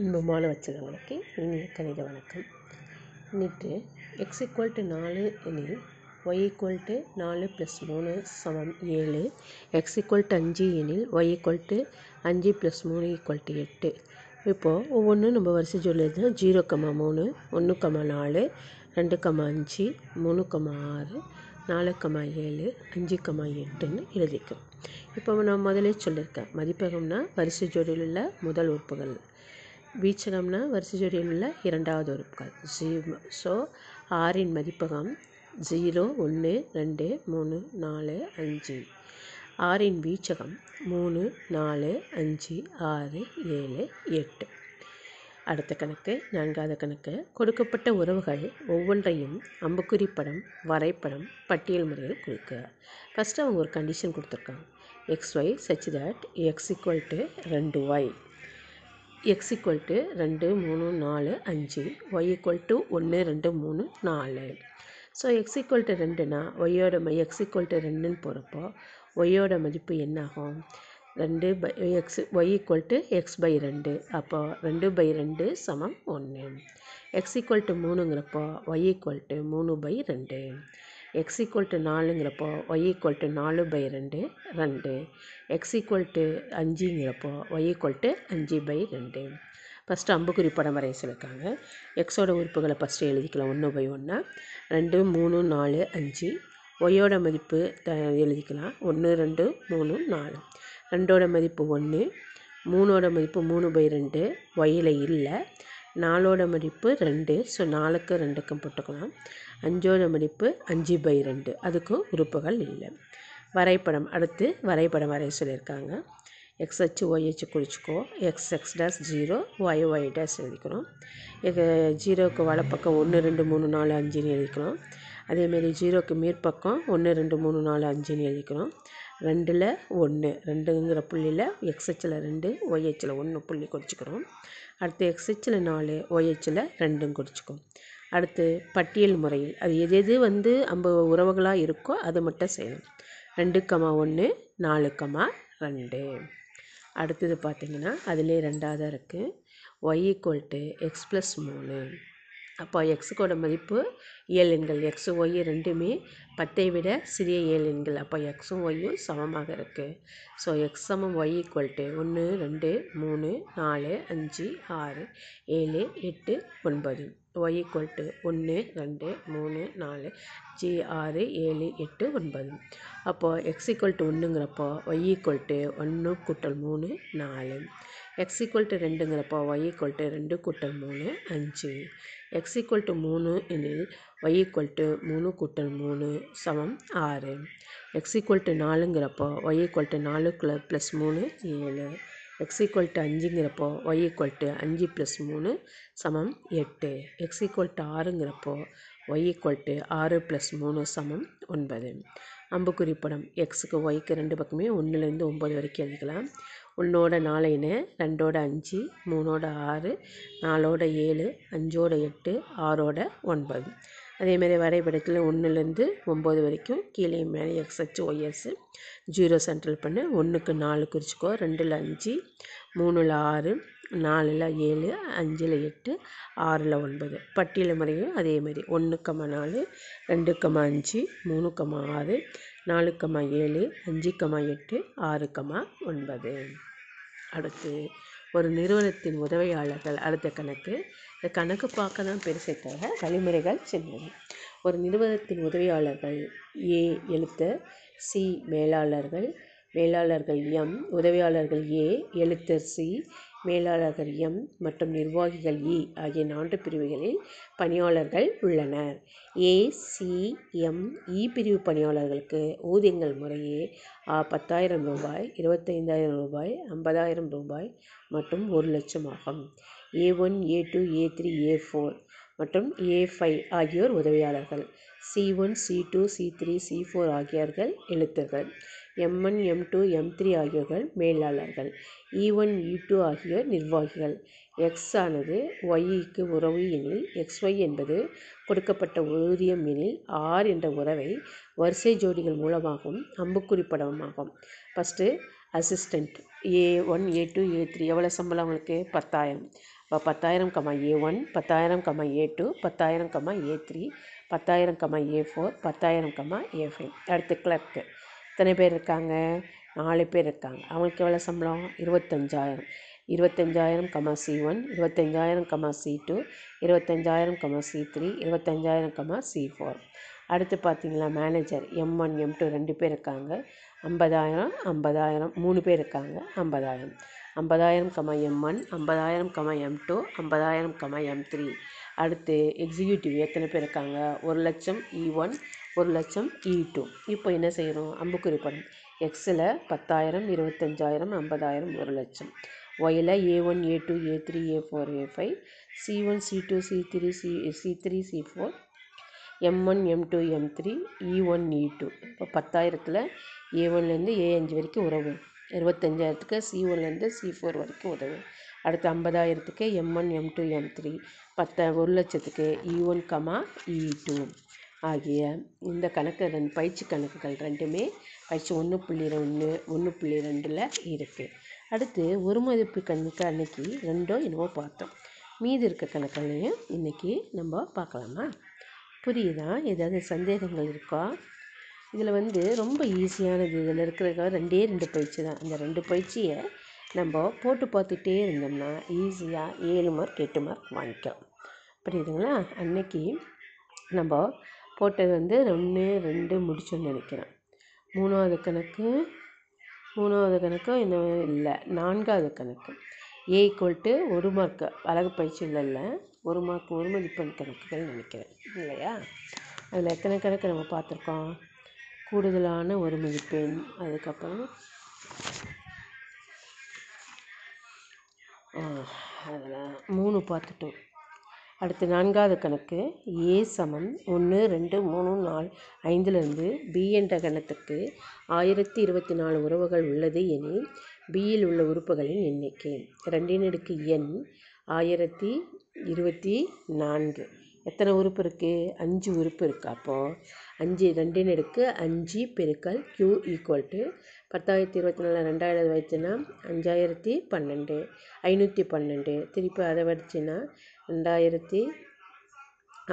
அன்பு மாணவ செல்வங்களுக்கு இனிய கணித வணக்கம். நேற்று எக்ஸ் ஈக்குவல் டு நாலு எனில் ஒய் ஈக்குவல் டு நாலு ப்ளஸ் மூணு சமம் ஏழு. எக்ஸ் ஈக்குவல் டு அஞ்சு எனில் ஒய் ஈக்குவல் டு அஞ்சு ப்ளஸ் மூணு ஈக்குவல் டு எட்டு. இப்போது ஒவ்வொன்றும் நம்ம வரிசை சொல்லியிருந்தோம் ஜீரோ கம்மா மூணு ஒன்று கம்மா நாலு ரெண்டு கம்மா அஞ்சு மூணு கம்மா ஆறு நாலு கம்மா ஏழு அஞ்சு கம்மா எட்டுன்னு எழுதிக்கும் இப்போ நான் முதலே சொல்லியிருக்கேன். மதிப்பகம்னா வரிசை ஜோடியில் உள்ள முதல் உறுப்புகள். வீச்சகம்னா வரிசை ஜோடியில் உள்ள இரண்டாவது உறுப்புகள். ஜீ ஸோ ஆறின் மதிப்பகம் ஜீரோ ஒன்று ரெண்டு மூணு நாலு அஞ்சு. ஆறின் வீச்சகம் மூணு நாலு அஞ்சு ஆறு ஏழு எட்டு. அடுத்த கணக்கு நான்காவது கணக்கு. கொடுக்கப்பட்ட உறவுகள் ஒவ்வொன்றையும் அம்புக்குறி படம் வரைபடம் பட்டியல் முறையில் குறிக்க ஃபஸ்ட்டு அவங்க ஒரு கண்டிஷன் கொடுத்துருக்காங்க. X Y such that X equal to ரெண்டு ஒய் எக்ஸ் ஈக்குவல் டு ரெண்டு மூணு நாலு அஞ்சு. ஒய் ஈக்குவல் டு ஒன்று ரெண்டு மூணு நாலு. ஸோ எக்ஸ் ஈக்குவல் டு ரெண்டுனா ஒய்யோட ம எக்ஸ் ஈக்குவல் டு ரெண்டுன்னு போகிறப்போ ஒய்யோட மதிப்பு என்னாகும்? ரெண்டு by X Y equal to X by ரெண்டு. அப்போ ரெண்டு பை ரெண்டு சமம் ஒன்று எக்ஸ் ஈக்குவல் டு மூணுங்கிறப்போ ஒய் ஈக்குவல் டு மூணு பை ரெண்டு. எக்ஸ் ஈக்குவல் டு நாலுங்கிறப்போ ஒய் ஈக்குவல் டு நாலு பை ரெண்டு ரெண்டு. எக்ஸ் ஈக்குவல் டு அஞ்சுங்கிறப்போ ஒய் ஈக்குவல் டு அஞ்சு பை ரெண்டு. ஃபஸ்ட்டு அம்புக்குறி படம் வரைய சொல்லியிருக்காங்க எக்ஸோட உறுப்புகளை ஃபஸ்ட்டு எழுதிக்கலாம் ஒன்று பை ஒன்றா ரெண்டு மூணு நாலு அஞ்சு. ஒய்யோட மதிப்பு த எழுதிக்கலாம். ஒன்று ரெண்டு மூணு நாலு. ரெண்டோட மதிப்பு ஒன்று மூணோட மதிப்பு மூணு பை ரெண்டு. ஒயில் இல்லை. நாலோட மதிப்பு ரெண்டு. ஸோ நாலுக்கு ரெண்டுக்கும் போட்டுக்கலாம். அஞ்சோட மடிப்பு அஞ்சு பை ரெண்டு. அதுக்கும் உறுப்புகள் இல்லை. வரைபடம் அடுத்து வரைபடம் வரைய சொல்லியிருக்காங்க. எக்ஸ் ஹச்சு Y குறிச்சிக்கோ X X dash zero Y Y dash எழுதிக்கிறோம் ஜீரோவுக்கு வலப்பக்கம் ஒன்று ரெண்டு மூணு நாலு அஞ்சுன்னு எழுதிக்கிறோம் அதேமாரி ஜீரோக்கு மேற்பக்கம் ஒன்று ரெண்டு மூணு நாலு அஞ்சுன்னு எழுதிக்கிறோம் ரெண்டில் ஒன்று ரெண்டுங்கிற புள்ளியில் எக்ஸ்ஹெச்சில் ரெண்டு ஒய்ஹெச்சில் ஒன்று புள்ளி குறிச்சிக்கிறோம் அடுத்து எக்ஸ்ஹெச்சில் நாலு ஒய்ஹெச்சில் ரெண்டும் குறிச்சிக்கும் அடுத்து பட்டியல் முறையில். அது எது எது வந்து நம்ம உறவுகளாக இருக்கோ அதை மட்டும் செய்யணும். ரெண்டு கமா ஒன்று நாலு கமா ரெண்டு. அடுத்தது பார்த்திங்கன்னா அதிலே ரெண்டாவதாக இருக்குது Y equal to X plus மூணு. அப்போ எக்ஸுக்கோட மதிப்பு ஏழு எண்கள். எக்ஸு ஒய் ரெண்டுமே பத்தை விட சிறிய ஏழு எண்கள். அப்போ எக்ஸும் ஒய்யும் சமமாக இருக்குது ஸோ எக்ஸ் சமம் ஒய் ஈக்குவல் டு ஒன்று ரெண்டு மூணு நாலு அஞ்சு ஆறு ஏழு எட்டு ஒன்பது. ஒய் ஈக்குவல் டு ஒன்று ரெண்டு மூணு நாலு அஞ்சு ஆறு ஏழு எட்டு ஒன்பது. அப்போது எக்ஸ் ஈக்குவல் டு ஒன்றுங்கிறப்போ ஒய் ஈக்குவல் டு ஒன்று கூட்டல் மூணு நாலு. எக்ஸ் ஈக்குவல் டு ரெண்டுங்கிறப்போ ஒய் ஈக்குவல் டு ரெண்டு கூட்டல் மூணு அஞ்சு எக்ஸ் ஈக்குவல் டு மூணு எனில் ஒய் ஈக்குவல் டு மூணு கூட்டல் மூணு சமம் ஆறு எக்ஸ் ஈக்குவல் டு நாலுங்கிறப்போ ஒய் ஈக்குவல் டு நாலு ப்ளஸ் மூணு ஏழு எக்ஸ் ஈக்குவல் டு அஞ்சுங்கிறப்போ ஒய் ஈக்குவல் டு அஞ்சு ப்ளஸ் மூணு சமம் எட்டு எக்ஸ் ஈக்குவல் டு ஆறுங்கிறப்போ ஒய் ஈக்குவல் டு ஆறு ப்ளஸ் மூணு சமம் ஒன்பது அம்புக்குறி படம் எக்ஸுக்கு ஒய்க்கு ரெண்டு பக்கமே ஒன்றுலேருந்து ஒம்பது வரைக்கும் எழுதிக்கலாம் ஒன்றோட நாலுன்னு ரெண்டோட அஞ்சு மூணோட ஆறு நாலோட ஏழு அஞ்சோட எட்டு ஆறோட ஒன்பது. அதேமாதிரி வரைபடத்தில் ஒன்றுலேருந்து ஒம்பது வரைக்கும் கீழே மேலே எக்ஸ் ஒய்எஸ் ஜீரோ சென்ட்ரல் பண்ணு. ஒன்றுக்கு நாலு குறிச்சிக்கோ. ரெண்டில் அஞ்சு மூணில் ஆறு நாலில் ஏழு அஞ்சில் எட்டு ஆறில் ஒன்பது. பட்டியல் முறையும் அதேமாதிரி ஒன்று கம்மா நாலு ரெண்டு கம்மா அஞ்சு மூணு கம்மா ஆறு நாலு கம்மா ஏழு அஞ்சு கம்மா எட்டு ஆறு கம்மா ஒன்பது. அடுத்து ஒரு நிறுவனத்தின் உதவியாளர்கள் அடுத்த கணக்கு. இந்த கணக்கு பார்க்க தான் பெருசை தவிர வழிமுறைகள் சின்னது ஒரு நிறுவனத்தின் உதவியாளர்கள் ஏ எழுத்தர் சி மேலாளர்கள். மேலாளர்கள் எம் உதவியாளர்கள் ஏ எழுத்தர் சி மேலாளர்கள் எம் மற்றும் நிர்வாகிகள் இ ஆகிய நான்கு பிரிவுகளில் பணியாளர்கள் உள்ளனர். ஏ சி எம் இ பிரிவு பணியாளர்களுக்கு ஊதியங்கள் முறையே பத்தாயிரம் ரூபாய் இருபத்தைந்தாயிரம் ரூபாய் ஐம்பதாயிரம் ரூபாய் மற்றும் ஒரு லட்சம் ஆகும். A one A two A three A four மற்றும் ஏ ஃபைவ் ஆகியோர் உதவியாளர்கள். C one C two C three C four ஆகியோர்கள் எழுத்தர்கள் M one M two M three ஆகியோர்கள் மேலாளர்கள். இ ஒன் இ டூ ஆகியோர் நிர்வாகிகள். எக்ஸ் ஆனது ஒய்க்கு உறவு எனில் எக்ஸ் ஒய் என்பது கொடுக்கப்பட்ட ஊதியம் எனில் ஆர் என்ற உறவை வரிசை ஜோடிகள் மூலமாகவும் அம்புக்குறி படமாகும் first assistant A one A two A three எவ்வளோ சம்பளம் அவங்களுக்கு? பத்தாயிரம். இப்போ பத்தாயிரம் கமா ஏ ஒன் பத்தாயிரம் கமா ஏ டூ பத்தாயிரம் கமா ஏ த்ரீ பத்தாயிரம் கமா ஏ ஃபோர் பத்தாயிரம் கமா ஏ ஃபைவ் அடுத்து கிளர்க்கு எத்தனை பேர் இருக்காங்க? நாலு பேர் இருக்காங்க. அவங்களுக்கு எவ்வளோ சம்பளம்? இருபத்தஞ்சாயிரம். இருபத்தஞ்சாயிரம் கமா சி ஒன் இருபத்தஞ்சாயிரம் கமா சி டூ இருபத்தஞ்சாயிரம் கமா சி த்ரீ இருபத்தஞ்சாயிரம் கமா சி ஃபோர் அடுத்து பார்த்தீங்களா manager M one M two ரெண்டு பேர் இருக்காங்க. ஐம்பதாயிரம் ஐம்பதாயிரம். மூணு பேர் இருக்காங்க. ஐம்பதாயிரம். ஐம்பதாயிரம் கமா எம் ஒன் ஐம்பதாயிரம் கமா எம் டூ ஐம்பதாயிரம் கமா எம் த்ரீ அடுத்து எக்ஸிக்யூட்டிவ் எத்தனை பேர் இருக்காங்க? ஒரு லட்சம் e இ ஒன் ஒரு லட்சம் e இ டூ இப்போ என்ன செய்கிறோம் அம்புக்குறி படம் எக்ஸில் பத்தாயிரம் இருபத்தஞ்சாயிரம் ஐம்பதாயிரம் ஒரு லட்சம். While A one A two A three A four A five C one C two C three C C three C four M one M two M three E one E two இப்போ பத்தாயிரத்தில் A ஒன்லேருந்து A அஞ்சு வரைக்கும் உறவும் இருபத்தஞ்சாயிரத்துக்கு C ஒன்லேருந்து C four வரைக்கும் உதவும். அடுத்து ஐம்பதாயிரத்துக்கு M one M two M three பத்த ஒரு லட்சத்துக்கு E one comma E two ஆகிய இந்த கணக்கு ரெண்டு பயிற்சி கணக்குகள் ரெண்டுமே பயிற்சி ஒன்று புள்ளி ரெண்டு ஒன்று புள்ளி ரெண்டில் இருக்குது அடுத்து ஒரு மதிப்பு கணக்கு அன்னைக்கு ரெண்டோ என்னவோ பார்த்தோம். மீதி இருக்க கணக்குகளையும் இன்றைக்கி நம்ம பார்க்கலாமா? புரியுதா? ஏதாவது சந்தேகங்கள் இருக்கா? இதில் வந்து ரொம்ப ஈஸியானது இதில் இருக்கிற ரெண்டே ரெண்டு பயிற்சி தான். அந்த ரெண்டு பயிற்சியை நம்ம போட்டு பார்த்துட்டே இருந்தோம்னா ஈஸியாக ஏழு மார்க் எட்டு மார்க் வாங்கிக்கலாம் புரியுதுங்களா? அன்னைக்கு நம்ம போட்டது வந்து ஒன்று ரெண்டு முடிச்சோன்னு நினைக்கிறேன். மூணாவது கணக்கு மூணாவது கணக்கு இன்னும் இல்லை நான்காவது கணக்கு. ஏ ஈக்குவல் டு ஒரு மார்க் அழகு பயிற்சியில் இல்லை ஒரு மார்க் ஒரு மதிப்பெண் கணக்குகள் நினைக்கிறேன். இல்லையா? அதில் எத்தனை கணக்கு நம்ம பார்த்துருக்கோம்? கூடுதலான ஒரு மதிப்பெண் அதுக்கப்புறம் அதெல்லாம். மூணு பார்த்துட்டோம். அடுத்து நான்காவது கணக்கு. ஏ சமம். ஒன்று ரெண்டு மூணு நாலு ஐந்துலேருந்து பி என்ற கணத்துக்கு ஆயிரத்தி இருபத்தி நாலு உறவுகள் உள்ளது எனில் பியில் உள்ள உறுப்புகளின் எண்ணிக்கை. ரெண்டின் அடுக்கு எண் ஆயிரத்தி இருபத்தி நான்கு. எத்தனை உறுப்பு இருக்குது அஞ்சு உறுப்பு இருக்குது அப்போது அஞ்சு ரெண்டின் அடுக்கு அஞ்சு பெருக்கல் க்யூ ஈக்குவல் டு பத்தாயிரத்தி இருபத்தி நாலு ரெண்டாயிரம் வச்சுன்னா அஞ்சாயிரத்தி பன்னெண்டு ஐநூற்றி பன்னெண்டு. திருப்பி அதை வச்சுன்னா ரெண்டாயிரத்தி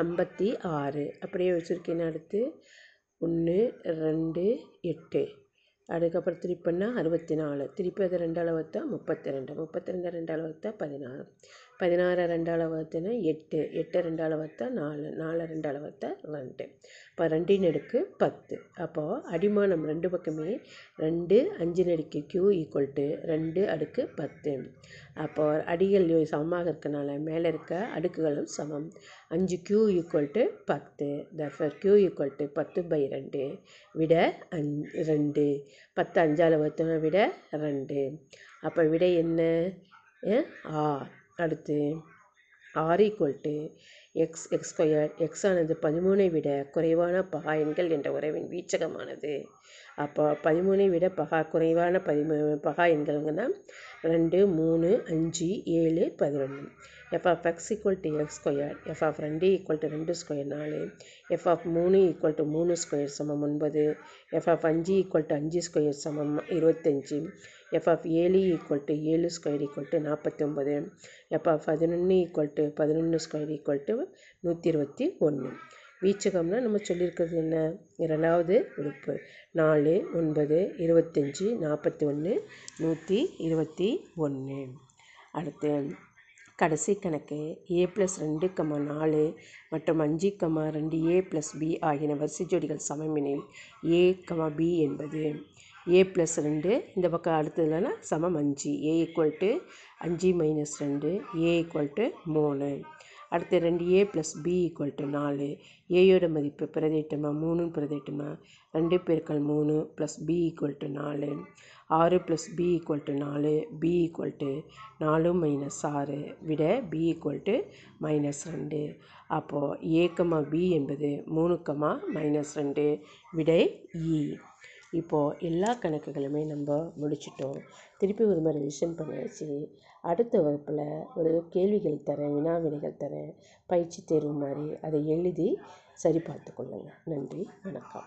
ஐம்பத்தி ஆறு. அப்படியே வச்சுருக்கேன்னு அடுத்து. ஒன்று ரெண்டு எட்டு. அதுக்கப்புறம் திருப்பி பண்ணால் அறுபத்தி நாலு. திருப்பி அதை ரெண்டு வகுத்தா முப்பத்தி ரெண்டு. முப்பத்தி ரெண்டு ரெண்டு வகுத்தா பதினாறு. பதினாறு ரெண்டால் வகுத்துனா எட்டு எட்டு ரெண்டால் வகுத்தா நாலு நாலு ரெண்டால் வகுத்தா ரெண்டு. இப்போ ரெண்டின் அடுக்கு பத்து. அப்போது அடிமானம் ரெண்டு பக்கமே ரெண்டு அஞ்சு நடுக்கு க்யூ ஈக்குவல் டு ரெண்டு அடுக்கு பத்து. அப்போது அடிகள் சமமாக இருக்கனால மேலே இருக்க அடுக்குகளும் சமம். அஞ்சு க்யூ ஈக்குவல் டு பத்து. தஃபர் க்யூ ஈக்குவல் டு பத்து பை ரெண்டு விட அஞ் ரெண்டு. பத்து அஞ்சால் வகுத்தோம்னா விட ரெண்டு. அப்போ விட என்ன? ஆ அடுத்து R equal to X X square X ஆனது பதிமூனை விட குறைவான பகா என்ற உறவின் வீச்சகமானது. அப்போ பதிமூணை விட பகா குறைவான பதிமூ பகா எண்கள்ங்கன்னா ரெண்டு மூணு அஞ்சு ஏழு பதினொன்று F of X equal to X square F of ரெண்டு ஈக்குவல் டு ரெண்டு ஸ்கொயர் நாலு எஃப் ஆஃப் மூணு ஈக்குவல் டு மூணு ஸ்கொயர் சமம் ஒன்பது எஃப் ஆஃப் அஞ்சு ஈக்குவல் டு அஞ்சு ஸ்கொயர் சமம் இருபத்தஞ்சி எஃப் ஆஃப் ஏழு ஈக்குவல் டு ஏழு ஸ்கொயர் ஈக்குவல் டு நாற்பத்தி ஒம்பது எஃப் ஆஃப் பதினொன்று ஈக்குவல் டு பதினொன்று ஸ்கொயர் ஈக்குவல் டு நூற்றி இருபத்தி ஒன்று. வீச்சகம்னா நம்ம சொல்லியிருக்கிறது என்ன? இரண்டாவது உறுப்பு. நாலு ஒன்பது இருபத்தஞ்சி நாற்பத்தி ஒன்று நூற்றி இருபத்தி ஒன்று அடுத்து கடைசி கணக்கு. ஏ ப்ளஸ் ரெண்டு கமா நாலு மற்றும் அஞ்சு கமா ரெண்டு ஏ ப்ளஸ் பி ஆகியன வரிசை ஜோடிகள் சமமெனில் ஏ கமா பி என்பது. ஏ ப்ளஸ் ரெண்டு இந்த பக்கம் அடுத்ததுலனா சமம் அஞ்சு. ஏ ஈக்குவல் டு அஞ்சு மைனஸ் ரெண்டு ஏ ஈக்குவல் டு மூணு. அடுத்து ரெண்டு A plus B equal to நாலு. ஏயோட மதிப்பு பிரதிட்டமா மூணு பிரதிட்டமா ரெண்டு பெருக்கல் மூணு ப்ளஸ் பி ஈக்குவல் டு நாலு. ஆறு ப்ளஸ் பி ஈக்குவல் டு நாலு பி ஈக்குவல் டு நாலு மைனஸ் ஆறு விட பி ஈக்குவல் டு மைனஸ் ரெண்டு. அப்போது ஏ பி என்பது மூணுக்கமா மைனஸ் ரெண்டு விடை இ இப்போது எல்லா கணக்குகளுமே நம்ம முடிச்சிட்டோம். திருப்பி ஒரு முறை ரிவிஷன் பண்ணியாச்சு அடுத்த வகுப்பில் ஒரு கேள்விகள் தரேன் வினா விடைகள் தரேன் பயிற்சி தேர்வு மாதிரி அதை எழுதி சரி பார்த்து கொள்ளுங்கள் நன்றி வணக்கம்.